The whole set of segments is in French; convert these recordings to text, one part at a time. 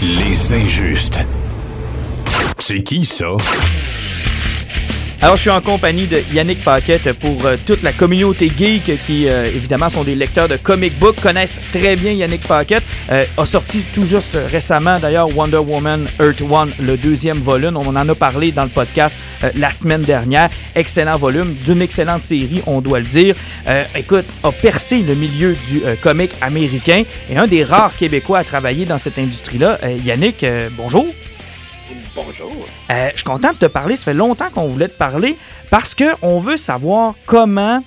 Les injustes. C'est qui ça? Alors, je suis en compagnie de Yannick Paquette pour euh, toute la communauté geek qui, euh, évidemment, sont des lecteurs de comic book, connaissent très bien Yannick Paquette. Euh, a sorti tout juste récemment, d'ailleurs, Wonder Woman Earth One, le deuxième volume. On en a parlé dans le podcast la semaine dernière. Excellent volume, d'une excellente série, on doit le dire. écoute, a percé le milieu du comic américain et un des rares Québécois à travailler dans cette industrie-là. Yannick, bonjour. Bonjour. Euh, je suis content de te parler. Ça fait longtemps qu'on voulait te parler parce qu'on veut savoir comment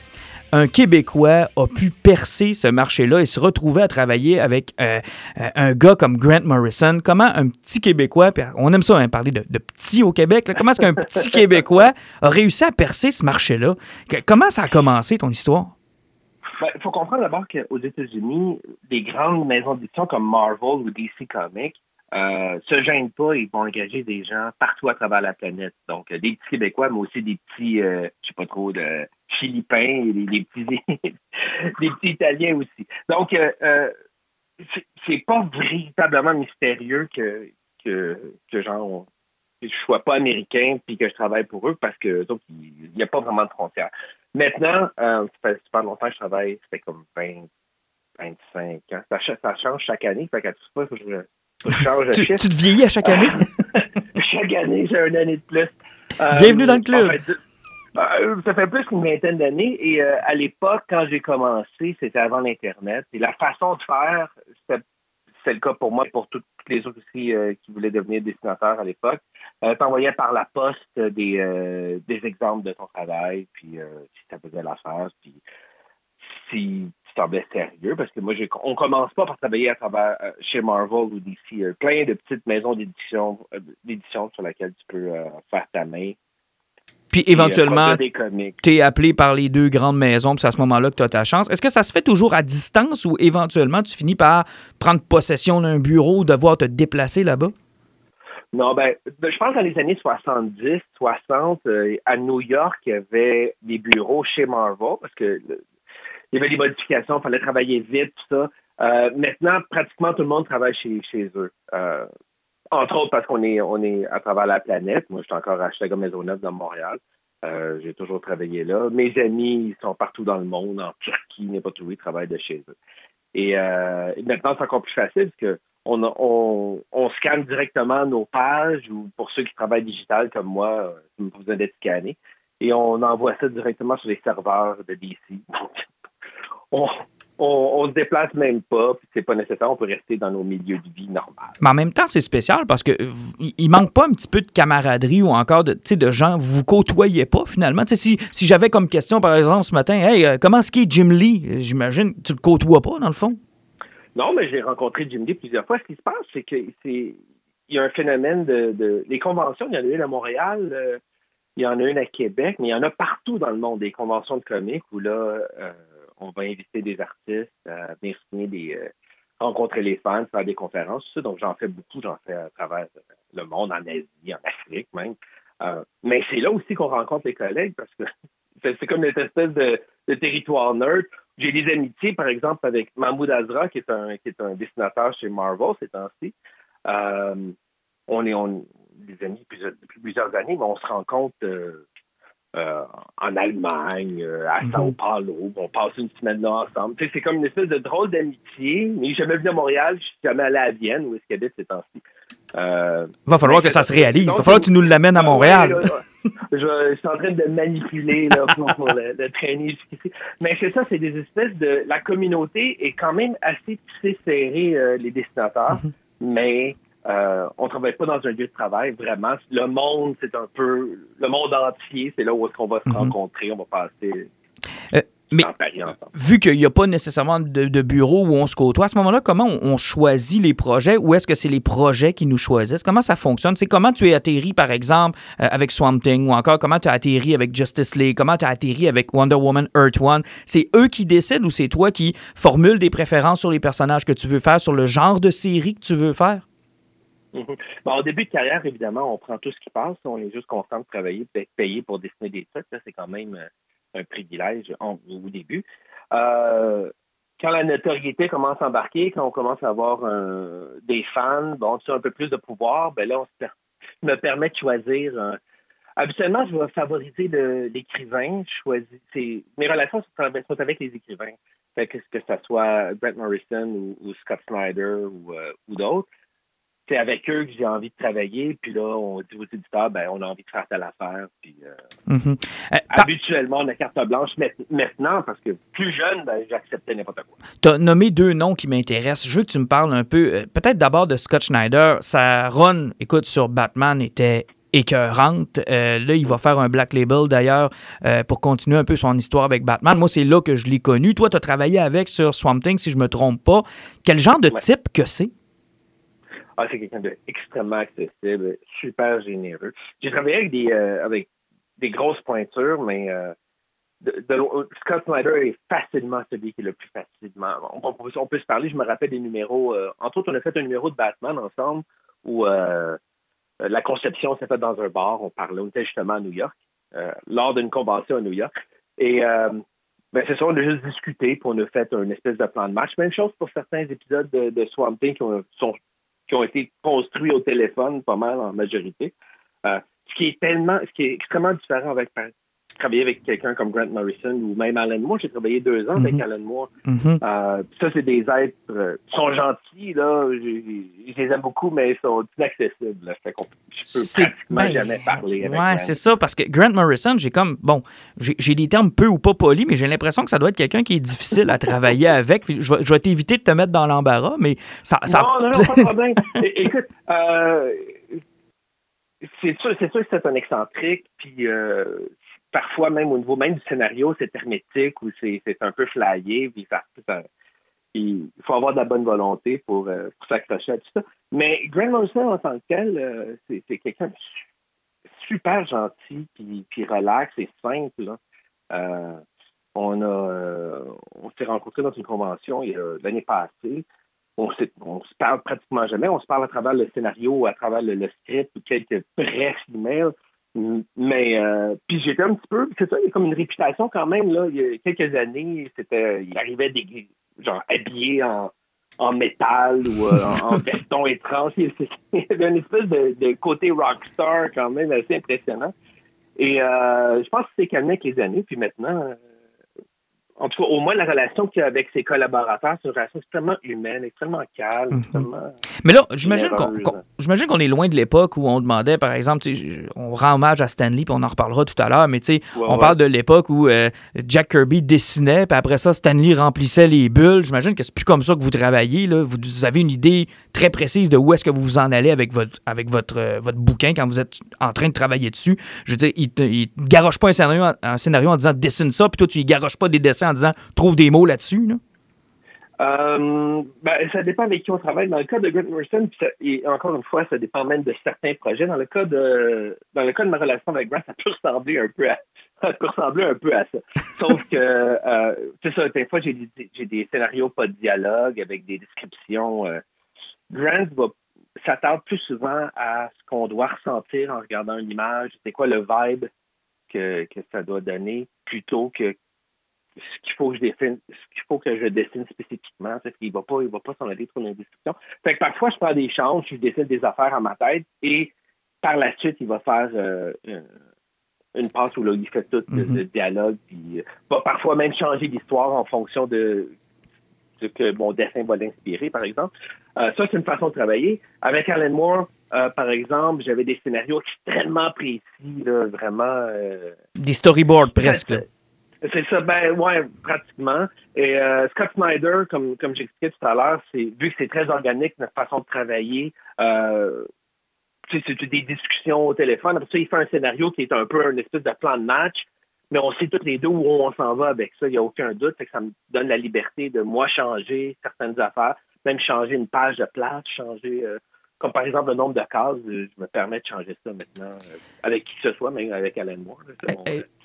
un Québécois a pu percer ce marché-là et se retrouver à travailler avec euh, euh, un gars comme Grant Morrison. Comment un petit Québécois, on aime ça hein, parler de, de petit au Québec, comment est-ce qu'un petit Québécois a réussi à percer ce marché-là? Comment ça a commencé ton histoire? Il ben, faut comprendre d'abord qu'aux États-Unis, des grandes maisons d'édition comme Marvel ou DC Comics euh, se gênent pas, ils vont engager des gens partout à travers la planète. Donc, euh, des petits Québécois, mais aussi des petits, euh, je sais pas trop, de Philippins, des, des petits, des petits Italiens aussi. Donc, euh, c'est pas véritablement mystérieux que que, que genre je sois pas américain puis que je travaille pour eux parce que donc il n'y a pas vraiment de frontières. Maintenant, euh, ça longtemps que je travaille, ça fait comme 20, 25 ans. Ça, ça change chaque année. Fait qu'à tout fois, faut tu, tu, te vieillis à chaque année? chaque année, j'ai une année de plus. Euh, Bienvenue dans le club. Euh, ça fait plus qu'une vingtaine d'années et euh, à l'époque, quand j'ai commencé, c'était avant l'Internet. Et la façon de faire, c'est le cas pour moi, pour toutes les autres aussi qui voulaient devenir dessinateurs à l'époque. Euh, T'envoyais par la poste des, des exemples de ton travail, puis si ça faisait l'affaire, puis si semblait sérieux parce que moi, on commence pas par travailler à travers euh, chez Marvel ou DC. Il y a plein de petites maisons d'édition euh, d'édition sur lesquelles tu peux euh, faire ta main. Puis éventuellement, tu es appelé par les deux grandes maisons, puis c'est à ce moment-là que tu as ta chance. Est-ce que ça se fait toujours à distance ou éventuellement tu finis par prendre possession d'un bureau ou devoir te déplacer là-bas? Non, ben, je pense dans les années 70, 60, à New York, il y avait des bureaux chez Marvel, parce que il y avait des modifications, il fallait travailler vite, tout ça. Euh, maintenant, pratiquement tout le monde travaille chez, chez eux. Euh, entre autres parce qu'on est, on est à travers la planète. Moi, je suis encore à Maison Maisonneuve dans Montréal. Euh, j'ai toujours travaillé là. Mes amis, ils sont partout dans le monde, en Turquie, n'importe où, ils travaillent de chez eux. Et, maintenant, c'est encore plus facile parce que on, on, scanne directement nos pages ou pour ceux qui travaillent digital comme moi, ils me besoin d'être scanné. Et on envoie ça directement sur les serveurs de DC. On, on, se déplace même pas, puis c'est pas nécessaire, on peut rester dans nos milieux de vie normal. Mais en même temps, c'est spécial parce que il manque pas un petit peu de camaraderie ou encore de, de gens vous côtoyez pas finalement. si, si j'avais comme question, par exemple, ce matin, hey, euh, comment est-ce qu'il est Jim Lee? J'imagine, tu le côtoies pas dans le fond? Non, mais j'ai rencontré Jim Lee plusieurs fois. Ce qui se passe, c'est que c'est il y a un phénomène de, les conventions, il y en a une à Montréal, euh, il y en a une à Québec, mais il y en a partout dans le monde des conventions de comiques où là euh, on va inviter des artistes à venir signer des euh, rencontrer les fans, faire des conférences, tout ça. Donc j'en fais beaucoup, j'en fais à travers le monde, en Asie, en Afrique même. Euh, mais c'est là aussi qu'on rencontre les collègues parce que c'est comme une espèce de, territoire nerd. J'ai des amitiés, par exemple, avec Mahmoud Azra, qui est un qui est un dessinateur chez Marvel ces temps-ci. Euh, on est on, des amis depuis, plusieurs années, mais on se rencontre euh, en Allemagne, euh, à mhm. Sao Paulo. On passe une semaine là ensemble. c'est comme une espèce de drôle d'amitié. Mais jamais venu à Montréal, je suis jamais allé à Vienne, où est-ce qu'il habite ces temps-ci. Euh, va falloir que ça se réalise. Il va falloir que tu nous l'amènes à Montréal. je, suis en train de manipuler là, pour, le, traîner jusqu'ici. Mais c'est ça, c'est des espèces de... La communauté est quand même assez tissée serrée, euh, les dessinateurs, mhm. mais euh, on travaille pas dans un lieu de travail, vraiment. Le monde, c'est un peu le monde entier, c'est là où est-ce qu'on va se mhm. rencontrer, on va passer. Euh, mais vu qu'il n'y a pas nécessairement de, bureau où on se côtoie, à ce moment-là, comment on, choisit les projets ou est-ce que c'est les projets qui nous choisissent? Comment ça fonctionne? C'est comment tu es atterri, par exemple, euh, avec Swamp Thing ou encore comment tu as atterri avec Justice League, comment tu as atterri avec Wonder Woman Earth One? C'est eux qui décident ou c'est toi qui formules des préférences sur les personnages que tu veux faire, sur le genre de série que tu veux faire? Mhm. Bon, au début de carrière, évidemment, on prend tout ce qui passe. On est juste content de travailler, d'être payé pour dessiner des trucs. C'est quand même euh, un privilège au début. Euh, quand la notoriété commence à embarquer, quand on commence à avoir des fans, bon, tu as un peu plus de pouvoir, ben là, on se me permet de choisir. habituellement, je vais favoriser l'écrivain. Mes relations sont avec les écrivains. Fait que, que ce soit Brent Morrison ou, Scott Snyder ou d'autres c'est avec eux que j'ai envie de travailler. Puis là, on dit aux éditeurs, ben, on a envie de faire telle affaire. Puis, euh, mm-hmm. euh, habituellement, on a carte blanche maintenant parce que plus jeune, ben, j'acceptais n'importe quoi. Tu as nommé deux noms qui m'intéressent. Je veux que tu me parles un peu, euh, peut-être d'abord de Scott Schneider. Sa run, écoute, sur Batman était écœurante. là, il va faire un Black Label d'ailleurs pour continuer un peu son histoire avec Batman. Moi, c'est là que je l'ai connu. Toi, tu as travaillé avec sur Swamp Thing, si je me trompe pas. Quel genre de type que c'est? C'est quelqu'un d'extrêmement accessible, super généreux. J'ai travaillé avec des, euh, avec des grosses pointures, mais euh, Scott Snyder est facilement celui qui est le plus facilement. On, peut se parler, je me rappelle des numéros. Euh, entre autres, on a fait un numéro de Batman ensemble où la conception s'est faite dans un bar. On parlait, on était justement à New York, lors d'une convention à New York. Et ben c'est ça, on a juste discuté, puis on a fait une espèce de plan de match. Même chose pour certains épisodes de, de Swamp Thing qui sont qui ont été construits au téléphone, pas mal en majorité. Euh, ce qui est tellement, ce qui est extrêmement différent avec travailler avec quelqu'un comme Grant Morrison ou même Alan Moore. J'ai travaillé deux ans avec mhm. Alan Moore. Mhm. euh, ça, c'est des êtres euh, qui sont gentils, là. Je, les aime beaucoup, mais ils sont inaccessibles. Là. Fait je peux pratiquement ben, jamais parler avec Ouais, c'est ça, parce que Grant Morrison, j'ai comme, bon, j'ai des termes peu ou pas polis, mais j'ai l'impression que ça doit être quelqu'un qui est difficile à travailler avec. Je, vais t'éviter de te mettre dans l'embarras, mais ça, ça... Non, non, non, pas de problème. Écoute, euh, c'est sûr, c'est sûr que c'est un excentrique, puis euh, parfois même au niveau même du scénario, c'est hermétique ou c'est un peu flyé. il faut avoir de la bonne volonté pour, euh, s'accrocher à tout ça. Mais Grant Morrison, en tant que tel, euh, c'est quelqu'un de super gentil, puis, relax et simple. Euh, on a on s'est rencontrés dans une convention l'année passée. On, on se parle pratiquement jamais. On se parle à travers le scénario, à travers le, le script ou quelques brefs emails. Mais euh, puis j'étais un petit peu, c'est ça, il y a comme une réputation quand même là. Il y a quelques années, c'était, il arrivait des genre habillé en, en métal ou euh, en, veston étrange. Il y avait une espèce de, de, côté rockstar quand même assez impressionnant. Et euh, je pense que c'est calmé avec les années. Puis maintenant, en tout cas, au moins la relation qu'il a avec ses collaborateurs, c'est une relation extrêmement humaine, extrêmement calme, mhm. extrêmement. Mais là, j'imagine qu'on, est loin de l'époque où on demandait, par exemple, on rend hommage à Stanley, puis on en reparlera tout à l'heure, mais tu sais, on parle de l'époque où euh, Jack Kirby dessinait, puis après ça, Stanley remplissait les bulles. J'imagine que c'est plus comme ça que vous travaillez. Là. Vous, avez une idée très précise de où est-ce que vous vous en allez avec votre, avec votre, euh, votre bouquin quand vous êtes en train de travailler dessus. Je veux dire, il ne garoche pas un scénario, un scénario en disant dessine ça, puis toi, tu y garoches pas des dessins en disant trouve des mots là-dessus? Euh, ben, ça dépend avec qui on travaille. Dans le cas de Grant Morrison, et encore une fois, ça dépend même de certains projets. Dans le cas de dans le cas de ma relation avec Grant, ça peut ressembler un peu à ça peut ressembler un peu à ça. Sauf que euh, c'est ça, des fois j'ai des, scénarios pas de dialogue avec des descriptions. Euh. Grant va s'attarde plus souvent à ce qu'on doit ressentir en regardant une image, c'est quoi le vibe que ça doit donner, plutôt que ce qu'il faut que je dessine, ce qu'il faut que je dessine spécifiquement. C'est qu'il va pas, il va pas s'en aller trop dans la description. Fait que parfois, je prends des chances, je dessine des affaires à ma tête et par la suite, il va faire euh, une passe où là, il fait tout le, mm-hmm. dialogue, puis euh, va parfois même changer d'histoire en fonction de ce que mon dessin va l'inspirer, par exemple. Euh, ça, c'est une façon de travailler. Avec Alan Moore, par exemple, j'avais des scénarios extrêmement précis, là, vraiment. des storyboards presque. C'est ça, ben ouais, pratiquement. Et euh, Scott Snyder, comme comme j'expliquais tout à l'heure, c'est vu que c'est très organique notre façon de travailler. Euh, c'est des discussions au téléphone. Après ça, il fait un scénario qui est un peu un espèce de plan de match, mais on sait tous les deux où on s'en va avec ça. Il n'y a aucun doute. que ça me donne la liberté de moi changer certaines affaires, même changer une page de place, changer euh, comme par exemple le nombre de cases, je me permets de changer ça maintenant euh, avec qui que ce soit, même avec Alan Moore.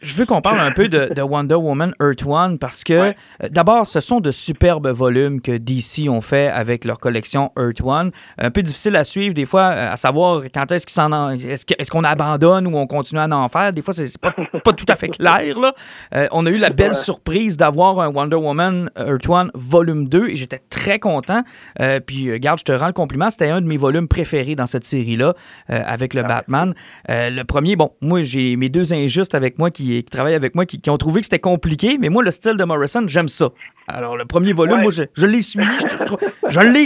je veux qu'on parle un peu de, Wonder Woman Earth One parce que, euh, d'abord, ce sont de superbes volumes que DC ont fait avec leur collection Earth One. Un peu difficile à suivre, des fois, euh, à savoir quand est-ce qu'ils s'en est-ce qu'on abandonne ou on continue à en faire. Des fois, c'est pas, pas tout à fait clair. Là. Euh, on a eu la belle surprise d'avoir un Wonder Woman Earth One volume 2 et j'étais très content. puis, garde, je te rends le compliment, c'était un de mes volumes préférés dans cette série-là avec le ah, Batman. le premier, bon, moi, j'ai mes deux injustes avec moi qui qui, travaillent avec moi qui, ont trouvé que c'était compliqué, mais moi, le style de Morrison, j'aime ça. Alors, le premier volume, moi, je, l'ai suivi.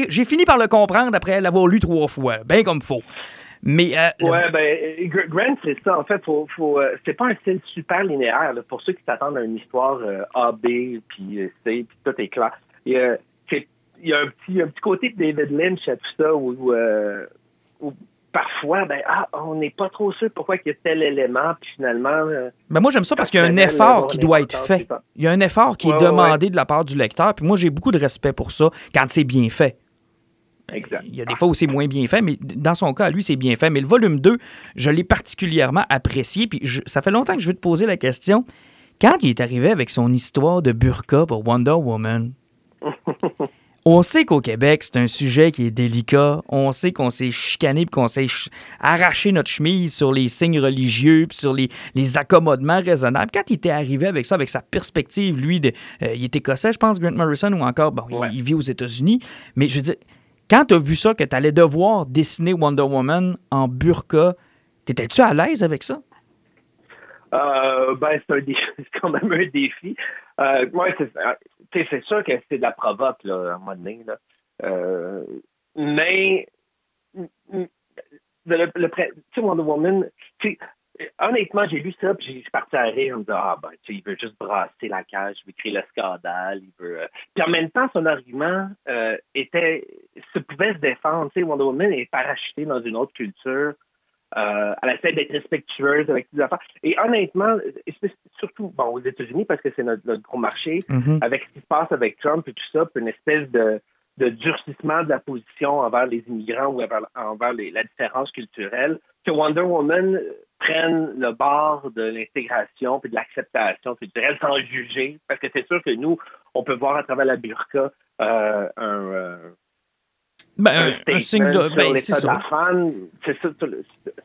J'ai fini par le comprendre après l'avoir lu trois fois, bien comme faut. Mais, euh, ouais, ben, Grant, c'est ça. En fait, faut, faut, euh, c'est pas un style super linéaire. Pour ceux qui s'attendent à une histoire euh, A, B, puis C, puis tout est clair. Il y a un, petit, un petit côté de David Lynch à tout ça où, où parfois, ben, ah, on n'est pas trop sûr pourquoi il y a tel élément, puis finalement. Euh, ben moi, j'aime ça parce qu'il y a un effort qui doit être fait. Il y a un effort qui est demandé de la part du lecteur, puis moi, j'ai beaucoup de respect pour ça quand c'est bien fait. Exact. Il y a des fois où c'est moins bien fait, mais dans son cas, lui, c'est bien fait. Mais le volume 2, je l'ai particulièrement apprécié. Puis ça fait longtemps que je veux te poser la question. Quand il est arrivé avec son histoire de burqa pour Wonder Woman, On sait qu'au Québec, c'est un sujet qui est délicat. On sait qu'on s'est chicané qu'on s'est arraché notre chemise sur les signes religieux puis sur les, accommodements raisonnables. Quand il était arrivé avec ça, avec sa perspective, lui, de, euh, il est écossais, je pense, Grant Morrison, ou encore, bon, il, vit aux États-Unis. Mais je veux dire, quand tu as vu ça, que tu allais devoir dessiner Wonder Woman en burqa, t'étais-tu à l'aise avec ça? Euh, ben, c'est quand même un défi. Euh, c'est sûr que c'est de la provoque, là, à un moment donné. Euh, mais, le, le, tu sais, Wonder Woman, honnêtement, j'ai lu ça, puis suis parti à rire en me disant, ah, ben, tu il veut juste brasser la cage, il veut créer le scandale, il veut. Euh. Puis en même temps, son argument euh, était, se pouvait se défendre. Tu sais, Wonder Woman est parachutée dans une autre culture. Euh, elle essaie d'être respectueuse avec ses affaires. Et honnêtement, surtout bon, aux États-Unis, parce que c'est notre, gros marché, mm-hmm. avec ce qui se passe avec Trump et tout ça, puis une espèce de, de durcissement de la position envers les immigrants ou envers, la différence culturelle, que Wonder Woman prenne le bord de l'intégration puis de l'acceptation culturelle sans juger, parce que c'est sûr que nous, on peut voir à travers la burqa euh, un, euh, ben, un, signe de. Ben, c'est ça.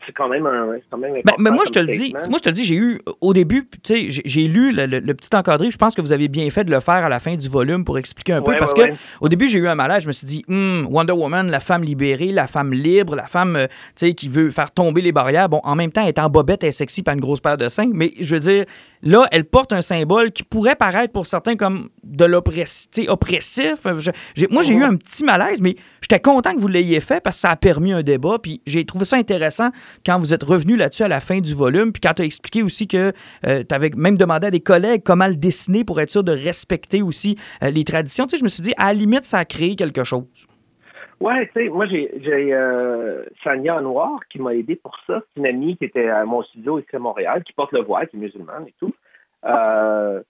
C'est quand même un. Quand même ben, mais moi, je te le dis, moi, je te le dis, j'ai eu, au début, tu sais, j'ai lu le, petit encadré. Je pense que vous avez bien fait de le faire à la fin du volume pour expliquer un peu. parce que au début, j'ai eu un malaise. Je me suis dit, hmm, Wonder Woman, la femme libérée, la femme libre, la femme, euh, tu sais, qui veut faire tomber les barrières. Bon, en même temps, elle est en bobette, elle est sexy, pas une grosse paire de seins. Mais je veux dire, là, elle porte un symbole qui pourrait paraître pour certains comme de l'oppressif. Moi, j'ai eu un petit malaise, mais j'étais content que vous l'ayez fait parce que ça a permis un débat. Puis j'ai trouvé ça intéressant quand vous êtes revenu là-dessus à la fin du volume. Puis quand tu as expliqué aussi que euh, tu avais même demandé à des collègues comment le dessiner pour être sûr de respecter aussi euh, les traditions. Tu sais, je me suis dit, à la limite, ça a créé quelque chose. Ouais, tu sais, moi, j'ai euh, Sania Noir qui m'a aidé pour ça. C'est une amie qui était à mon studio ici à Montréal, qui porte le voile, qui est musulmane et tout. Euh,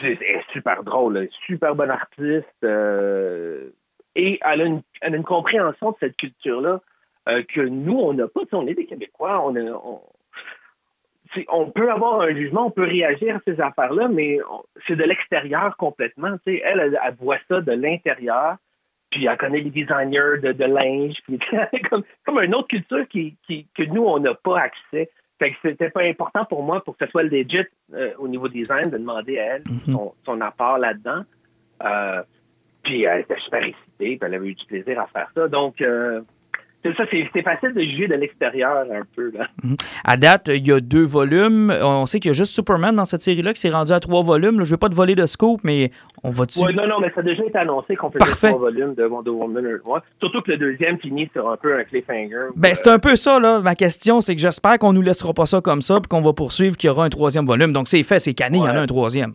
c'est super drôle, super bonne artiste. Euh, et elle a, une, elle a, une, compréhension de cette culture-là euh, que nous, on n'a pas. On est des Québécois, on, on, on, peut avoir un jugement, on peut réagir à ces affaires-là, mais c'est de l'extérieur complètement. Elle, elle, elle, voit ça de l'intérieur, puis elle connaît les designers de, de linge, puis comme, comme une autre culture qui, qui, que nous, on n'a pas accès. Fait que c'était pas important pour moi, pour que ce soit legit euh, au niveau design, de demander à elle mhm. son, son, apport là-dedans. Euh, puis elle était super excitée, puis elle avait eu du plaisir à faire ça. Donc, euh, c'est ça, c'est facile de juger de l'extérieur un peu. Là. Mhm. À date, il y a deux volumes. On sait qu'il y a juste Superman dans cette série-là qui s'est rendu à trois volumes. Je ne veux pas te voler de scope, mais on va dessus. Oui, non, non, mais ça a déjà été annoncé qu'on faisait trois volumes de Wonder Woman. Surtout que le deuxième finit sur un peu un cliffhanger. Ben, c'est un peu ça, là. Ma question, c'est que j'espère qu'on nous laissera pas ça comme ça, puis qu'on va poursuivre qu'il y aura un troisième volume. Donc, c'est fait, c'est cané, il y en a un troisième.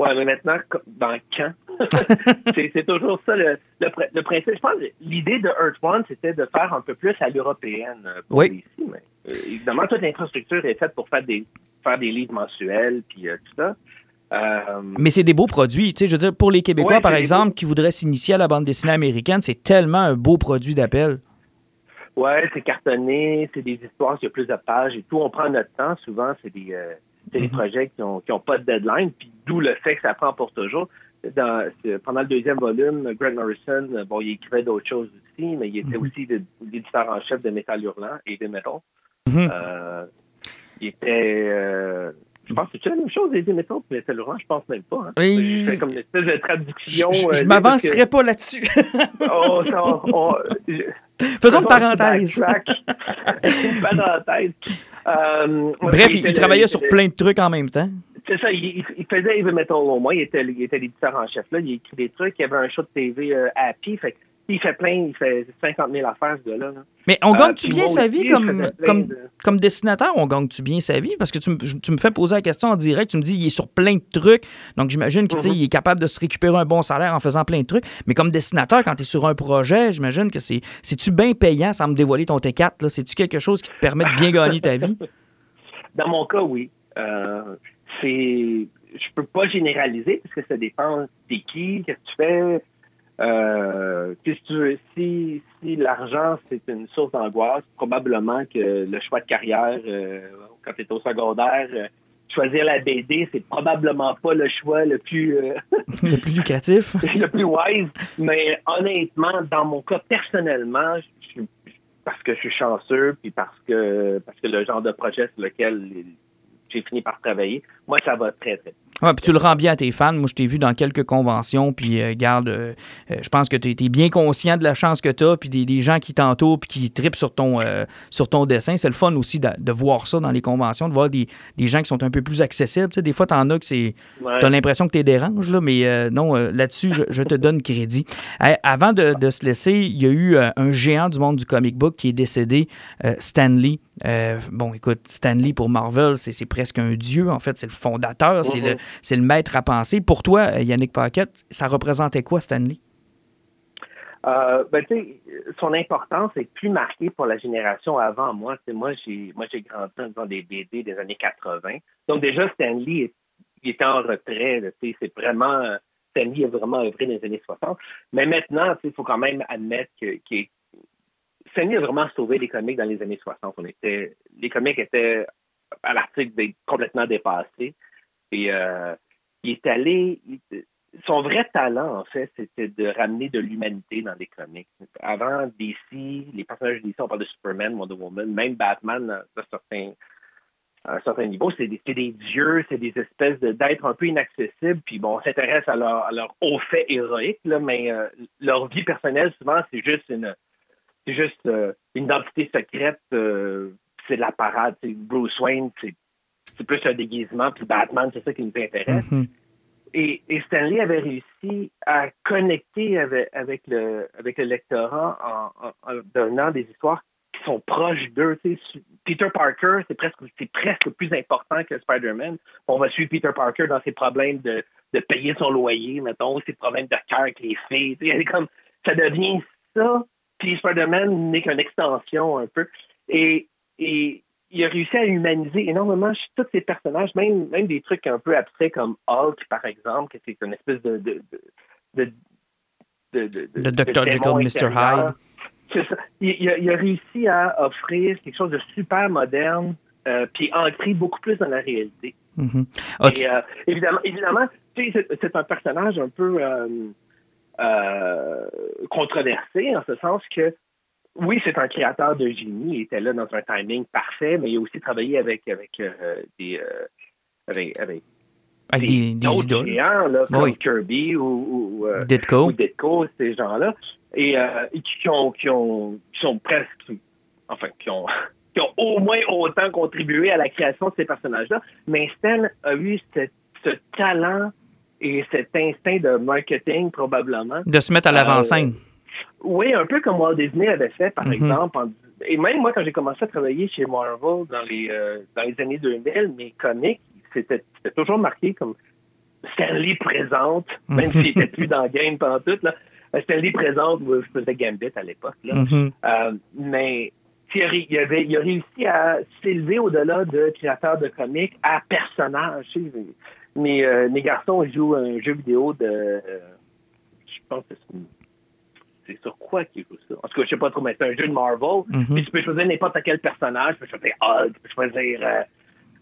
Ouais, mais maintenant, dans quand? c'est toujours ça le, le, principe. Je pense que l'idée de Earth One, c'était de faire un peu plus à l'européenne euh, pour oui. ici. Mais, euh, évidemment, toute l'infrastructure est faite pour faire des, faire des livres mensuels puis euh, tout ça. Mais c'est des beaux produits. Tu sais, je veux dire, pour les Québécois, par exemple, qui voudraient s'initier à la bande dessinée américaine, c'est tellement un beau produit d'appel. Ouais, c'est cartonné, c'est des histoires, il y a plus de pages et tout. On prend notre temps. Souvent, c'est des C'est des Mhm. projets qui ont, qui ont pas de deadline, puis d'où le fait que ça prend pour toujours. Dans, pendant le deuxième volume, Grant Morrison, euh, bon, il écrivait d'autres choses aussi, mais il était Mhm. aussi l'éditeur en chef de Metal Hurlant et de Metal. Mhm. Euh, il était, euh, je pense que c'est la même chose, Eddie Metal et Metal Hurlant, je pense même pas. Hein. Oui. Je fais comme une espèce de traduction. je- euh, je là, m'avancerai pas là-dessus. Oh, ça, on- je- Faisons une parenthèse. une parenthèse. Euh, Bref, il, travaillait le- sur le- plein de trucs en même temps. C'est ça, il, il- il faisait metal au moins, il était, il était l'éditeur en chef là, il écrit des trucs, il y avait un show de TV euh, happy, fait il fait plein, il fait 50 000 affaires ce gars-là. là. Mais on Euh, gagne-tu bien sa vie comme, comme, de- comme dessinateur? On gagne-tu bien sa vie? Parce que tu me, je- tu me fais poser la question en direct. Tu me dis il est sur plein de trucs. Donc j'imagine qu'il Mhm. il est capable de se récupérer un bon salaire en faisant plein de trucs. Mais comme dessinateur, quand tu es sur un projet, j'imagine que c'est. C'est-tu bien payant sans me dévoiler ton T4? là? C'est-tu quelque chose qui te permet de bien gagner ta vie? Dans mon cas, oui. Euh, c'est, je peux pas généraliser parce que ça dépend. T'es qui, qu'est-ce que tu fais. Euh, si l'argent c'est une source d'angoisse, probablement que le choix de carrière euh, quand tu es au secondaire, euh, choisir la BD, c'est probablement pas le choix le plus euh, Le plus lucratif? le plus wise. Mais honnêtement, dans mon cas personnellement, je parce que je suis chanceux, puis parce que parce que le genre de projet sur lequel j'ai fini par travailler, moi ça va très très. bien. Ouais, puis tu le rends bien à tes fans. Moi, je t'ai vu dans quelques conventions, puis euh, garde, euh, euh, je pense que tu es, bien conscient de la chance que tu as, puis des, des gens qui t'entourent, puis qui tripent sur ton, sur ton dessin. C'est le fun aussi de, de voir ça dans les conventions, de voir des, des gens qui sont un peu plus accessibles. Tu sais, des fois, tu en as que c'est. Ouais. Tu as l'impression que tu déranges, là, mais non, là-dessus, je, je te donne crédit. Avant de, de se laisser, il y a eu un géant du monde du comic book qui est décédé, Stan Lee. Euh, bon, écoute, Stan Lee pour Marvel, c'est presque un dieu, en fait. C'est le fondateur, c'est le, c'est le maître à penser. Pour toi, euh, Yannick Paquette, ça représentait quoi, Stan Lee? Euh, ben, son importance est plus marquée pour la génération avant moi. Moi, j'ai moi j'ai grandi faisant des BD des années 80. Donc déjà, Stanley est- était en retrait. C'est vraiment Stanley a vraiment œuvré dans les années 60. Mais maintenant, il faut quand même admettre que est- Stanley a vraiment sauvé les comics dans les années 60. On était, les comics étaient à l'article complètement dépassés. Et euh, il est allé. son vrai talent, en fait, c'était de ramener de l'humanité dans les comics. Avant DC, les personnages de DC, on parle de Superman, Wonder Woman, même Batman, à un certain, niveau, c'est des, des dieux, c'est des espèces d'êtres un peu inaccessibles. Puis bon, on s'intéresse à leur, à leur hauts faits héroïques, là, mais euh, leur vie personnelle, souvent, c'est juste une c'est juste euh, une identité secrète. c'est de la parade. Bruce Wayne, c'est c'est plus un déguisement. Puis Batman, c'est ça qui nous intéresse. Mhm. Et, et Stanley avait réussi à connecter avec, avec, le, avec le lectorat en, en- en donnant des histoires qui sont proches d'eux. Peter Parker, c'est presque, c'est presque plus important que Spider-Man. On va suivre Peter Parker dans ses problèmes de, de payer son loyer, mettons, ses problèmes de cœur avec les filles. C'est comme, ça devient ça, puis Spider-Man n'est qu'une extension un peu. Et, et il a réussi à humaniser énormément tous ces personnages, même, même des trucs un peu abstraits comme Hulk, par exemple, que c'est une espèce de. de, de, de, de, de- De Dr. Jekyll, Mr. Hyde. Il, il a, il a réussi à offrir quelque chose de super moderne, euh, puis ancré beaucoup plus dans la réalité. Mhm. Et, euh, évidemment, c'est un personnage un peu euh, euh, controversé, en ce sens que, oui, c'est un créateur de génie, il était là dans un timing parfait, mais il a aussi travaillé avec, avec euh, des. euh, avec, avec avec des, des idoles. géants, là, comme Oui. Kirby ou, ou, euh, Ditko. ou Ditko, ces gens-là, et, euh, et qui, ont, qui, ont, qui sont presque, enfin, qui ont, qui ont au moins autant contribué à la création de ces personnages-là. Mais Stan a eu ce, ce talent et cet instinct de marketing, probablement. De se mettre à l'avant-scène. Oui, un peu comme Walt Disney avait fait, par Mhm. exemple. en- et même moi, quand j'ai commencé à travailler chez Marvel dans les, euh, dans les années 2000, mes comics, c'était toujours marqué comme Stanley présente, même s'il n'était plus dans le game pendant tout. Là. Euh, Stanley présente, je faisais Gambit à l'époque. Mhm. Euh, mais il avait, il a réussi à s'élever au-delà de créateur de comics à personnage. Mes, euh, mes garçons jouent un jeu vidéo de. je pense que c'est. C'est sur quoi qu'ils jouent ça? En tout cas, je sais pas trop, mais c'est un jeu de Marvel. Mhm. Puis tu peux choisir n'importe quel personnage. Tu peux choisir Hulk, tu peux choisir. euh,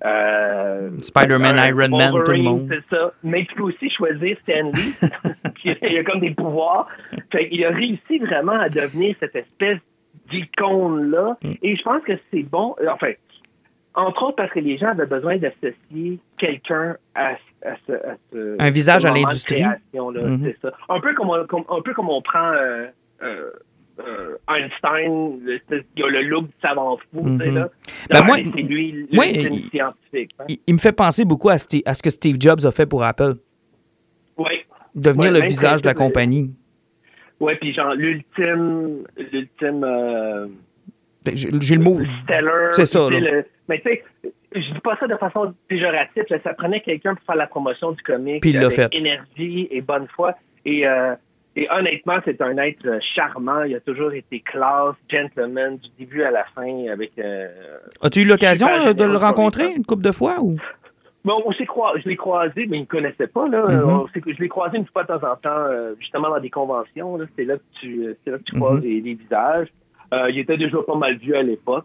Euh, Spider-Man, Iron Man, tout le monde. C'est ça. Mais tu peux aussi choisir Stan Lee, qui a comme des pouvoirs. Fait il a réussi vraiment à devenir cette espèce d'icône-là. Mm. Et je pense que c'est bon. Enfin, entre autres parce que les gens avaient besoin d'associer quelqu'un à, à ce, à ce- Un visage ce à l'industrie. Mhm. Ça. Un peu comme on, comme- un peu comme on prend euh, euh, euh, Einstein, le, il a le look du savant fou, tu sais, Mhm. là. Ben, moi- c'est lui il- scientifique. hein. Il, il me fait penser beaucoup à, ce que Steve Jobs a fait pour Apple. Oui. Devenir Ouais, le visage de la compagnie. Ouais, puis genre l'ultime, l'ultime euh, que J'ai le mot. stellar. C'est ça, là. le- mais tu sais, je dis pas ça de façon péjorative. là, ça prenait quelqu'un pour faire la promotion du comic Puis il l'a fait. énergie et bonne foi. Et, euh, et honnêtement, c'est un être euh, charmant. Il a toujours été classe, gentleman, du début à la fin. Avec, euh, As-tu eu l'occasion euh, de le rencontrer une couple de fois? Ou? Bon, on s'est je l'ai croisé, mais il ne me connaissait pas. Là. Mhm. On s'est- je l'ai croisé une fois de temps en temps, euh, justement dans des conventions. C'est là que tu, là que tu Mhm. croises les, les visages. Euh, il était déjà pas mal vu à l'époque.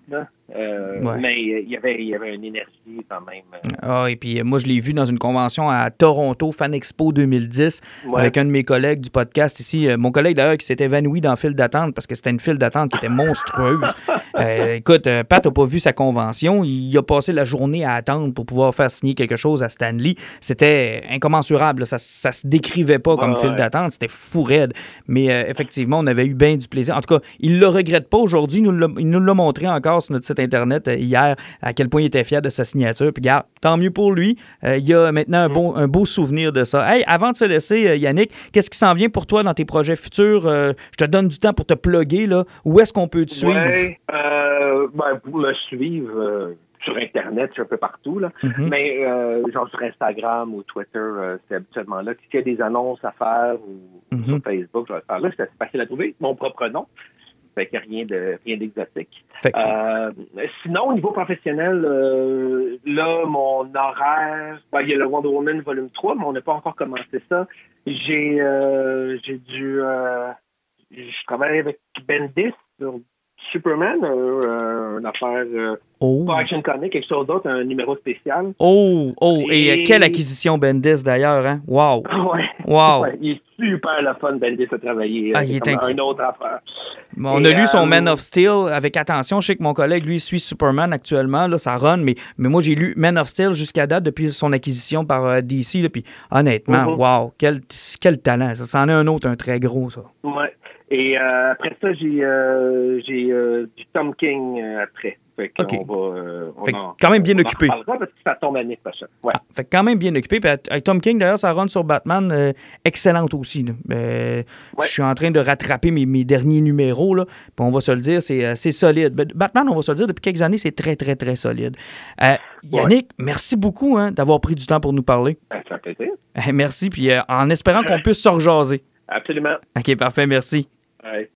Euh, Ouais. mais euh, il y avait, il y avait une énergie quand même. euh, Ah, et puis moi, je l'ai vu dans une convention à Toronto, Fan Expo 2010, Ouais. avec un de mes collègues du podcast ici. Mon collègue d'ailleurs qui s'est évanoui dans le file d'attente parce que c'était une file d'attente qui était monstrueuse. Euh, écoute, Pat n'a pas vu sa convention. Il a passé la journée à attendre pour pouvoir faire signer quelque chose à Stanley. C'était incommensurable. là. Ça, ça se décrivait pas comme Ouais, file d'attente. C'était fou raide. Mais euh, effectivement, on avait eu bien du plaisir. En tout cas, il le regrette pas aujourd'hui. Il nous l'a- il nous l'a montré encore sur notre site Internet euh, hier à quel point il était fier de sa signature. Puis, regarde, tant mieux pour lui. Euh, il y a maintenant un, bon, un beau souvenir de ça. Hey, avant de se laisser, euh, Yannick, qu'est-ce qui s'en vient pour toi dans tes projets futurs? Je te donne du temps pour te plugger. Là. Où est-ce qu'on peut te suivre? Ouais, ben, pour me suivre sur Internet, je suis un peu partout. Là. Mhm. Mais euh, genre sur Instagram ou Twitter, euh, c'est habituellement là. S'il y a des annonces à faire ou Mhm. sur Facebook, je vais le faire là. C'est facile à trouver. Mon propre nom. Fait a rien de rien d'exotique. Que- Euh, sinon, au niveau professionnel, euh, là, mon horaire, ben, il y a le Wonder Woman volume 3, mais on n'a pas encore commencé ça. J'ai euh, j'ai dû euh, je travaille avec Bendis sur Superman, euh, une affaire euh, oh. pas Action Comic, quelque chose d'autre, un numéro spécial. Oh, oh, et, euh, Et- quelle acquisition Bendis d'ailleurs, hein? Wow! Ouais. Wow! Ouais, il est super le fun, Bendis, à travailler. Ah, euh, il c'est est comme incroyable. un autre affaire. Bon, on Et, a lu son euh, Man of Steel avec attention. Je sais que mon collègue, lui, suit Superman actuellement. Là, ça run, mais, mais moi, j'ai lu Man of Steel jusqu'à date depuis son acquisition par euh, DC. là, puis honnêtement, Mhm. wow, quel, quel talent. Ça, c'en est un autre, un très gros, ça. Ouais. Et euh, après ça, j'ai euh, j'ai euh, du Tom King après. Fait qu'on va. on Fait en- quand même bien on occupé. parce que ça tombe l'année prochaine. Ouais. Fait que quand même bien occupé. Puis avec Tom King, d'ailleurs, ça run sur Batman, excellente aussi. Ouais. Je suis en train de rattraper mes, mes derniers numéros. Là. Puis on va se le dire, c'est solide. Batman, on va se le dire, depuis quelques années, c'est très, très, très solide. Yannick, merci beaucoup hein, d'avoir pris du temps pour nous parler. Ben, Ça fait plaisir. Merci, puis en espérant qu'on puisse se rejaser. Absolument. OK, parfait, merci. Ouais.